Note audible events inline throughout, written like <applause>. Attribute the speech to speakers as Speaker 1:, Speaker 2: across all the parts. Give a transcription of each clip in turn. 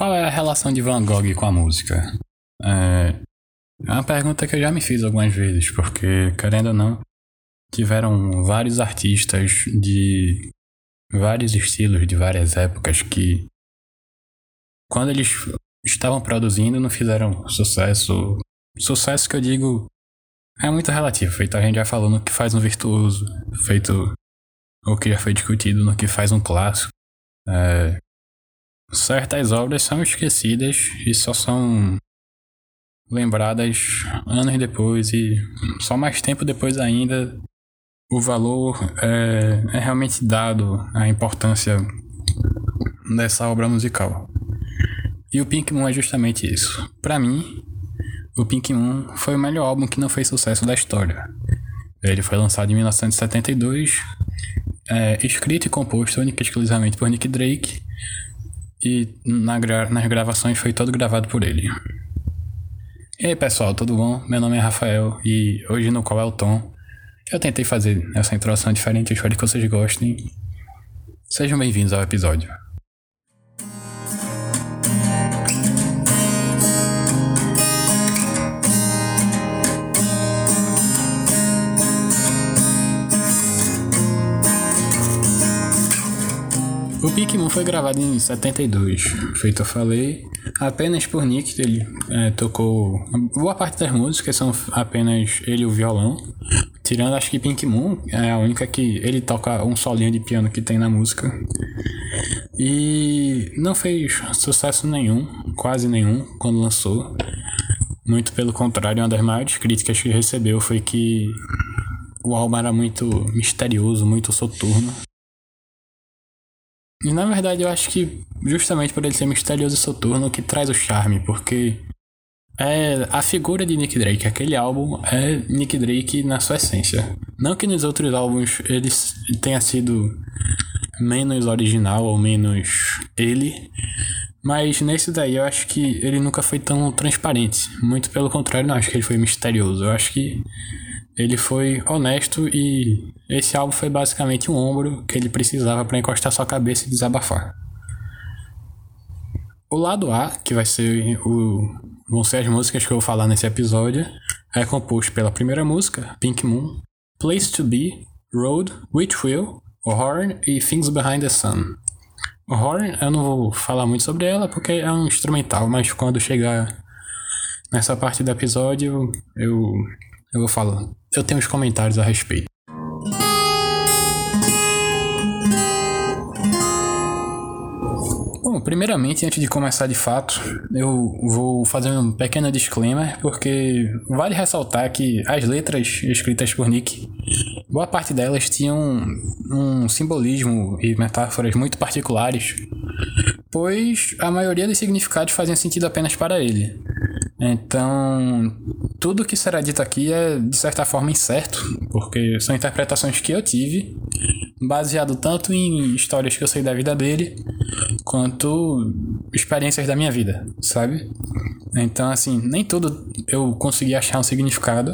Speaker 1: qual é a relação de Van Gogh com a música? É, é uma pergunta que eu já me fiz algumas vezes, porque, querendo ou não, tiveram vários artistas de vários estilos, de várias épocas, que, quando eles estavam produzindo, não fizeram sucesso. Sucesso que eu digo é muito relativo, feito a gente já falou no que faz um virtuoso, feito o que já foi discutido no que faz um clássico. É, certas obras são esquecidas e só são lembradas anos depois e só mais tempo depois ainda o valor é, é realmente dado à importância dessa obra musical. E o Pink Moon é justamente isso. Para mim, o Pink Moon foi o melhor álbum que não fez sucesso da história. Ele foi lançado em 1972, é, escrito e composto única e exclusivamente por Nick Drake, e na gra nas gravações foi todo gravado por ele. E aí pessoal, tudo bom? Meu nome é Rafael e hoje no Qual é o Tom eu tentei fazer essa introdução diferente, espero que vocês gostem. Sejam bem-vindos ao episódio. O Pink Moon foi gravado em 72, feito eu falei, apenas por Nick, ele é, tocou... Boa parte das músicas são apenas ele e o violão, tirando acho que Pink Moon, é a única que ele toca um solinho de piano que tem na música. E não fez sucesso nenhum, quase nenhum, quando lançou. Muito pelo contrário, uma das maiores críticas que recebeu foi que o álbum era muito misterioso, muito soturno. E na verdade eu acho que justamente por ele ser misterioso e soturno que traz o charme, porque é a figura de Nick Drake, aquele álbum é Nick Drake na sua essência. Não que nos outros álbuns ele tenha sido menos original ou menos ele, mas nesse daí eu acho que ele nunca foi tão transparente. Muito pelo contrário, não acho que ele foi misterioso. Eu acho que ele foi honesto e esse álbum foi basicamente um ombro que ele precisava para encostar sua cabeça e desabafar. O lado A, que vai ser o vão ser as músicas que eu vou falar nesse episódio, é composto pela primeira música, Pink Moon, Place to Be, Road, Which Will, Horn e Things Behind the Sun. Horn eu não vou falar muito sobre ela porque é um instrumental, mas quando chegar nessa parte do episódio eu, eu vou falar eu tenho uns comentários a respeito. Bom, primeiramente, antes de começar de fato, eu vou fazer um pequeno disclaimer, porque vale ressaltar que as letras escritas por Nick, boa parte delas tinham um simbolismo e metáforas muito particulares, pois a maioria dos significados faziam sentido apenas para ele. Então, tudo que será dito aqui é de certa forma incerto, porque são interpretações que eu tive, baseado tanto em histórias que eu sei da vida dele, quanto experiências da minha vida, sabe? Então, assim, nem tudo eu consegui achar um significado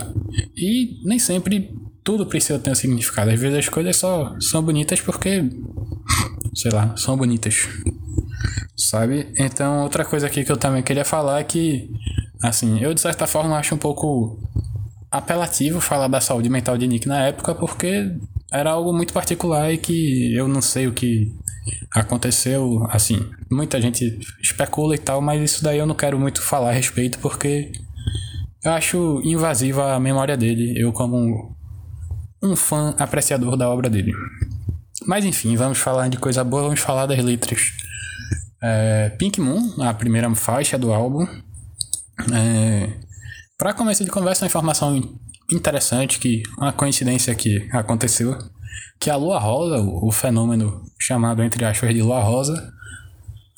Speaker 1: e nem sempre tudo precisa ter um significado. Às vezes as coisas só são bonitas porque, sei lá, são bonitas, sabe? Então, outra coisa aqui que eu também queria falar é que Assim, eu de certa forma acho um pouco apelativo falar da saúde mental de Nick na época, porque era algo muito particular e que eu não sei o que aconteceu. Assim, muita gente especula e tal, mas isso daí eu não quero muito falar a respeito, porque eu acho invasiva a memória dele, eu como um fã apreciador da obra dele. Mas enfim, vamos falar de coisa boa, vamos falar das letras. É, Pink Moon, a primeira faixa do álbum, é, para começo de conversa, uma informação interessante, que uma coincidência que aconteceu, que a lua rosa, o, o fenômeno chamado entre aspas de lua rosa,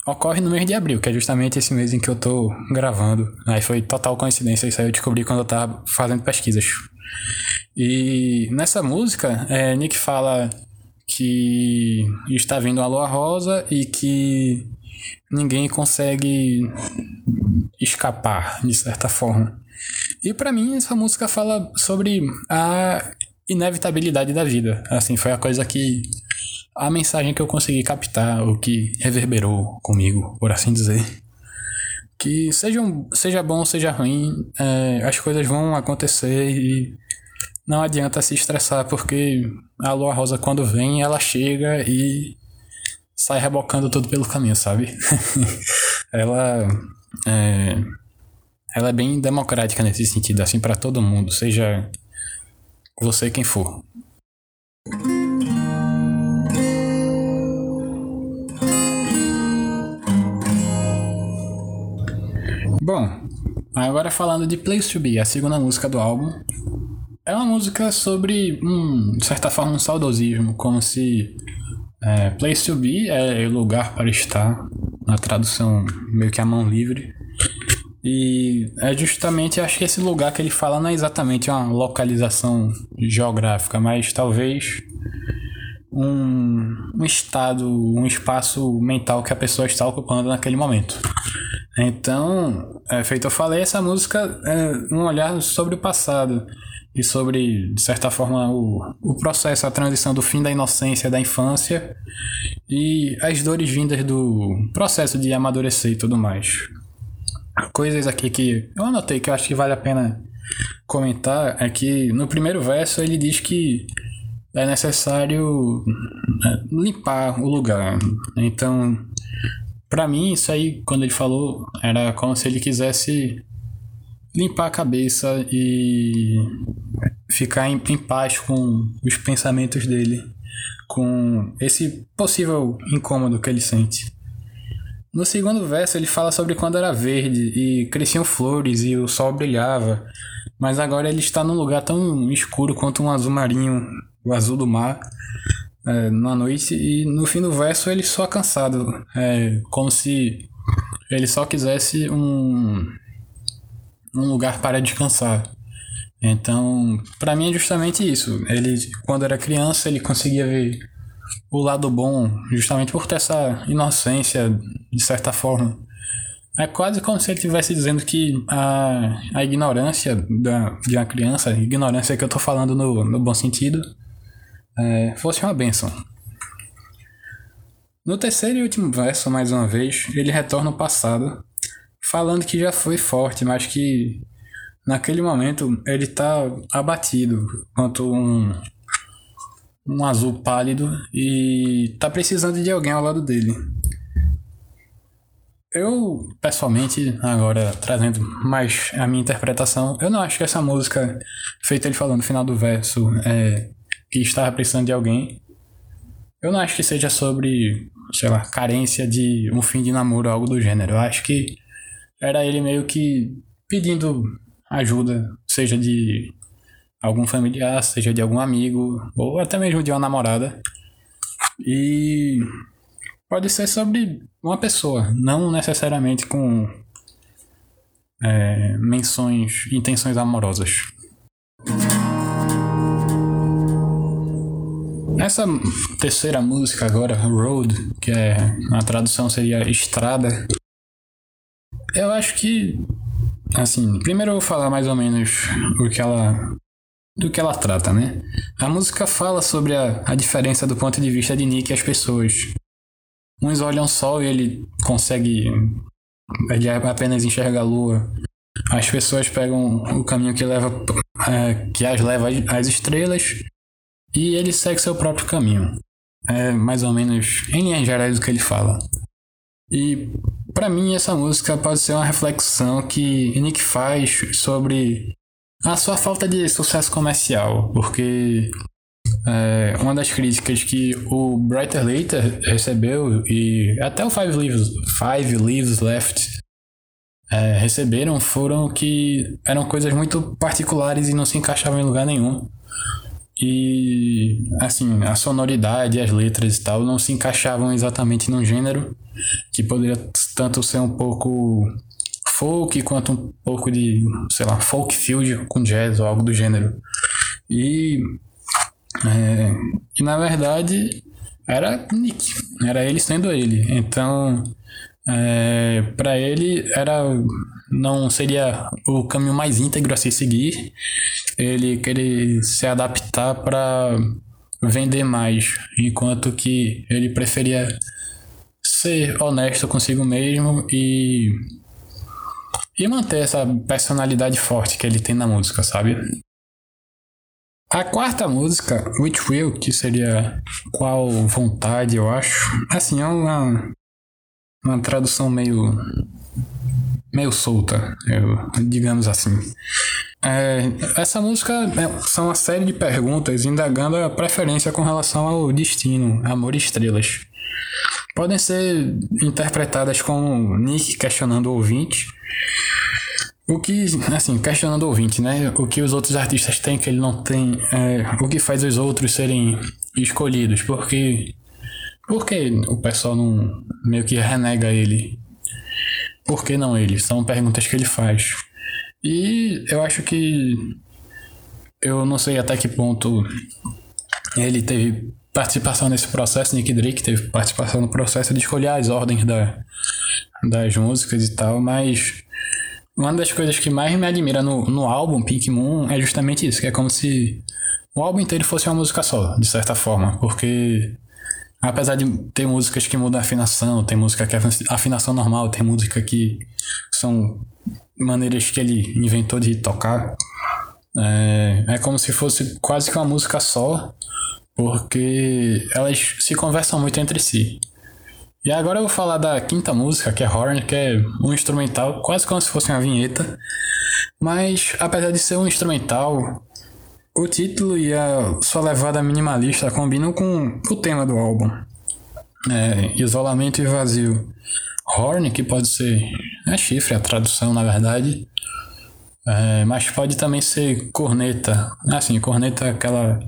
Speaker 1: ocorre no mês de abril, que é justamente esse mês em que eu tô gravando. Aí foi total coincidência, isso aí eu descobri quando eu tava fazendo pesquisas. E nessa música, é, Nick fala que está vindo a lua rosa e que ninguém consegue escapar, de certa forma. E para mim, essa música fala sobre a inevitabilidade da vida. Assim, foi a coisa que. A mensagem que eu consegui captar, o que reverberou comigo, por assim dizer. que seja, seja bom, seja ruim, é, as coisas vão acontecer e não adianta se estressar, porque a lua rosa, quando vem, ela chega e sai rebocando tudo pelo caminho, sabe? <laughs> ela é, ela é bem democrática nesse sentido, assim, para todo mundo, seja você quem for. Bom, agora falando de Place to Be, a segunda música do álbum. É uma música sobre, um, de certa forma, um saudosismo, como se é, Place to Be é lugar para estar, na tradução meio que a mão livre. E é justamente, acho que esse lugar que ele fala não é exatamente uma localização geográfica, mas talvez um, um estado, um espaço mental que a pessoa está ocupando naquele momento. Então, é, feito eu falei, essa música é um olhar sobre o passado e sobre, de certa forma, o, o processo, a transição do fim da inocência da infância e as dores vindas do processo de amadurecer e tudo mais. Coisas aqui que eu anotei que eu acho que vale a pena comentar é que no primeiro verso ele diz que é necessário é, limpar o lugar. Então, para mim, isso aí, quando ele falou, era como se ele quisesse limpar a cabeça e ficar em, em paz com os pensamentos dele, com esse possível incômodo que ele sente. No segundo verso, ele fala sobre quando era verde e cresciam flores e o sol brilhava, mas agora ele está num lugar tão escuro quanto um azul marinho, o azul do mar é, na noite e no fim do verso ele só cansado, é, como se ele só quisesse um, um lugar para descansar. Então, para mim é justamente isso. Ele, quando era criança, ele conseguia ver o lado bom, justamente por ter essa inocência, de certa forma. É quase como se ele estivesse dizendo que a, a ignorância da, de uma criança, ignorância que eu estou falando no, no bom sentido, é, fosse uma bênção. No terceiro e último verso, mais uma vez, ele retorna ao passado, falando que já foi forte, mas que naquele momento ele está abatido quanto um, um azul pálido e está precisando de alguém ao lado dele. Eu, pessoalmente, agora trazendo mais a minha interpretação, eu não acho que essa música, feita ele falando no final do verso, é, que estava precisando de alguém. Eu não acho que seja sobre, sei lá, carência de um fim de namoro ou algo do gênero. Eu acho que era ele meio que pedindo ajuda, seja de algum familiar, seja de algum amigo, ou até mesmo de uma namorada. E pode ser sobre uma pessoa, não necessariamente com é, menções, intenções amorosas. Essa terceira música agora, Road, que é a tradução seria estrada, eu acho que assim, primeiro eu vou falar mais ou menos o que ela do que ela trata, né? A música fala sobre a, a diferença do ponto de vista de Nick e as pessoas. Uns olham o sol e ele consegue ele apenas enxerga a lua. As pessoas pegam o caminho que leva é, que as leva às estrelas e ele segue seu próprio caminho. É mais ou menos em linhas gerais o que ele fala. E para mim essa música pode ser uma reflexão que Nick faz sobre a sua falta de sucesso comercial, porque é, uma das críticas que o Brighter Later recebeu e até o Five Leaves, Five Leaves Left é, receberam foram que eram coisas muito particulares e não se encaixavam em lugar nenhum. E, assim, a sonoridade, as letras e tal não se encaixavam exatamente num gênero que poderia tanto ser um pouco folk quanto um pouco de, sei lá, folk field com jazz ou algo do gênero. E, é, e na verdade era Nick, era ele sendo ele. Então, é, para ele era não seria o caminho mais íntegro a se seguir. Ele querer se adaptar para vender mais, enquanto que ele preferia ser honesto consigo mesmo e e manter essa personalidade forte que ele tem na música, sabe? A quarta música, Which Will, que seria Qual Vontade, eu acho. Assim, é uma, uma tradução meio. meio solta, eu, digamos assim. É, essa música é, são uma série de perguntas indagando a preferência com relação ao destino, amor e estrelas. Podem ser interpretadas como Nick questionando o ouvinte. O que, assim, questionando o ouvinte, né? O que os outros artistas têm que ele não tem. É, o que faz os outros serem escolhidos. Porque. Por que o pessoal não meio que renega ele? Por que não ele? São perguntas que ele faz. E eu acho que. Eu não sei até que ponto ele teve participação nesse processo, Nick Drake teve participação no processo de escolher as ordens da, das músicas e tal, mas uma das coisas que mais me admira no, no álbum Pink Moon é justamente isso, que é como se o álbum inteiro fosse uma música só, de certa forma, porque apesar de ter músicas que mudam a afinação, tem música que é afinação normal, tem música que são maneiras que ele inventou de tocar, é, é como se fosse quase que uma música só, porque elas se conversam muito entre si. E agora eu vou falar da quinta música, que é Horn, que é um instrumental, quase como se fosse uma vinheta. Mas, apesar de ser um instrumental, o título e a sua levada minimalista combinam com o tema do álbum. É, isolamento e vazio. Horn, que pode ser é chifre, a tradução na verdade. É, mas pode também ser corneta. Assim, corneta é aquela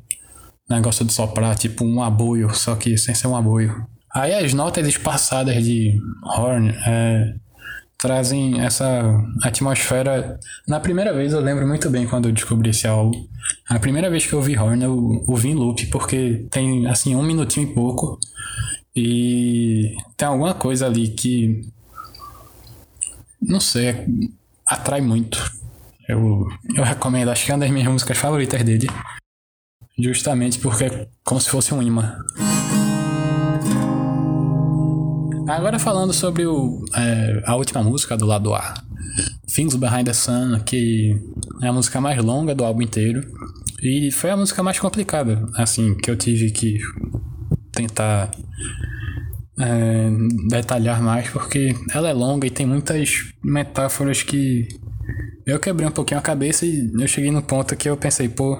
Speaker 1: negócio de soprar, tipo um aboio, só que sem ser um aboio. Aí as notas espaçadas de Horn é, trazem essa atmosfera. Na primeira vez eu lembro muito bem quando eu descobri esse álbum. A primeira vez que eu vi Horn eu ouvi em loop, porque tem assim um minutinho e pouco. E tem alguma coisa ali que. Não sei, atrai muito. Eu, eu recomendo, acho que é uma das minhas músicas favoritas dele. Justamente porque é como se fosse um imã. Agora falando sobre o, é, a última música do lado A. Things Behind the Sun, que é a música mais longa do álbum inteiro. E foi a música mais complicada, assim, que eu tive que tentar é, detalhar mais, porque ela é longa e tem muitas metáforas que eu quebrei um pouquinho a cabeça e eu cheguei no ponto que eu pensei, pô,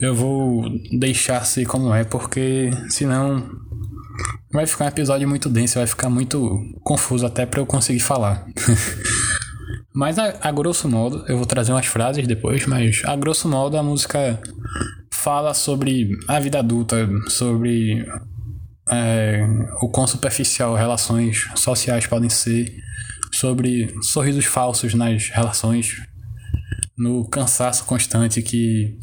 Speaker 1: eu vou deixar ser como é, porque senão vai ficar um episódio muito denso, vai ficar muito confuso até para eu conseguir falar. <laughs> mas a, a, grosso modo, eu vou trazer umas frases depois, mas a grosso modo a música fala sobre a vida adulta, sobre é, o quão superficial relações sociais podem ser, sobre sorrisos falsos nas relações, no cansaço constante que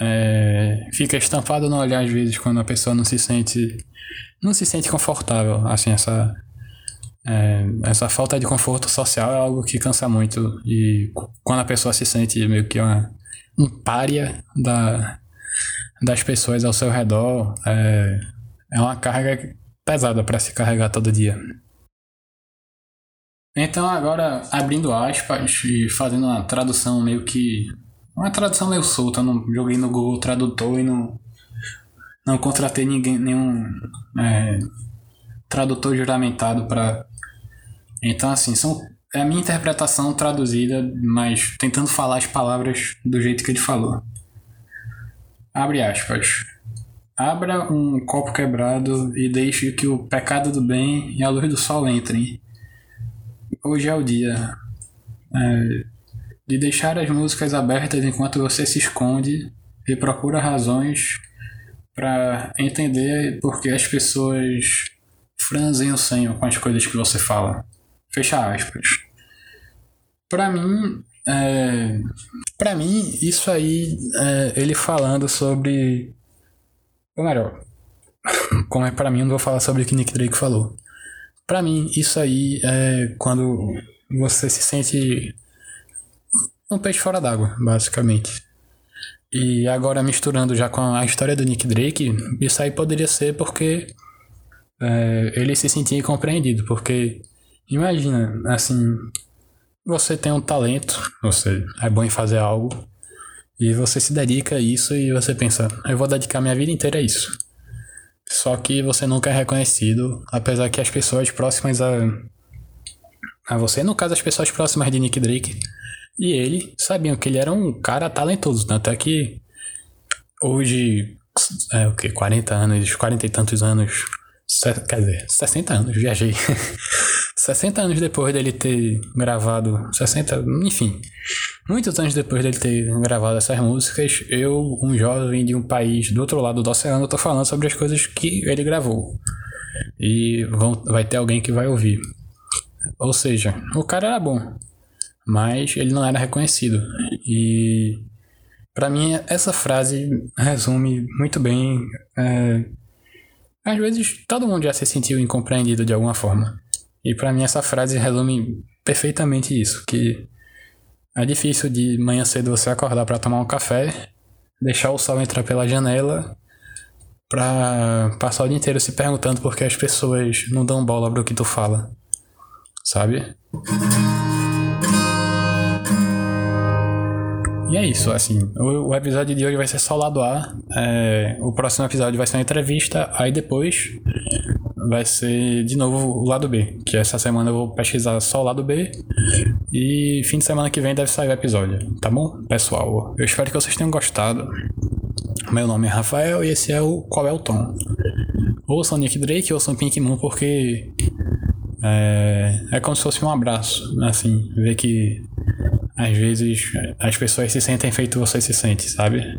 Speaker 1: é, fica estampado no olhar às vezes quando a pessoa não se sente não se sente confortável assim essa é, essa falta de conforto social é algo que cansa muito e quando a pessoa se sente meio que uma, um pária da, das pessoas ao seu redor é, é uma carga pesada para se carregar todo dia. Então agora abrindo aspas e fazendo uma tradução meio que uma tradução meio solta, não joguei no Google Tradutor e não, não contratei ninguém, nenhum é, tradutor juramentado para. Então, assim, são, é a minha interpretação traduzida, mas tentando falar as palavras do jeito que ele falou. Abre aspas. Abra um copo quebrado e deixe que o pecado do bem e a luz do sol entrem. Hoje é o dia. É, de deixar as músicas abertas enquanto você se esconde e procura razões para entender por que as pessoas franzem o senho com as coisas que você fala. Fecha aspas. Para mim, é, para mim isso aí é ele falando sobre, ou melhor, <laughs> como é para mim, não vou falar sobre o que Nick Drake falou. Para mim isso aí é quando você se sente um peixe fora d'água, basicamente. E agora misturando já com a história do Nick Drake, isso aí poderia ser porque é, ele se sentia incompreendido, porque imagina, assim, você tem um talento, você é bom em fazer algo, e você se dedica a isso e você pensa, eu vou dedicar minha vida inteira a isso. Só que você nunca é reconhecido, apesar que as pessoas próximas a, a você, no caso as pessoas próximas de Nick Drake e ele, sabiam que ele era um cara talentoso, até que hoje, é o que, 40 anos, 40 e tantos anos, quer dizer, 60 anos, viajei. <laughs> 60 anos depois dele ter gravado, 60, enfim, muitos anos depois dele ter gravado essas músicas, eu, um jovem de um país do outro lado do oceano, tô falando sobre as coisas que ele gravou. E vão, vai ter alguém que vai ouvir. Ou seja, o cara era bom, mas ele não era reconhecido. E para mim essa frase resume muito bem. É, às vezes todo mundo já se sentiu incompreendido de alguma forma. E para mim essa frase resume perfeitamente isso, que é difícil de manhã cedo você acordar para tomar um café, deixar o sol entrar pela janela, para passar o dia inteiro se perguntando por que as pessoas não dão bola pro que tu fala. Sabe? E é isso, assim, o, o, episódio de hoje vai ser só lado A, é, o próximo episódio vai ser uma entrevista, aí depois vai ser de novo o lado B, que essa semana eu vou pesquisar só o lado B e fim de semana que vem deve sair o episódio, tá bom? Pessoal, eu espero que vocês tenham gostado. Meu nome é Rafael e esse é o Qual é o Tom? Ouçam Nick Drake, ouçam Pink Moon porque é, é como se fosse um abraço, assim, ver que às vezes as pessoas se sentem feito você se sente, sabe?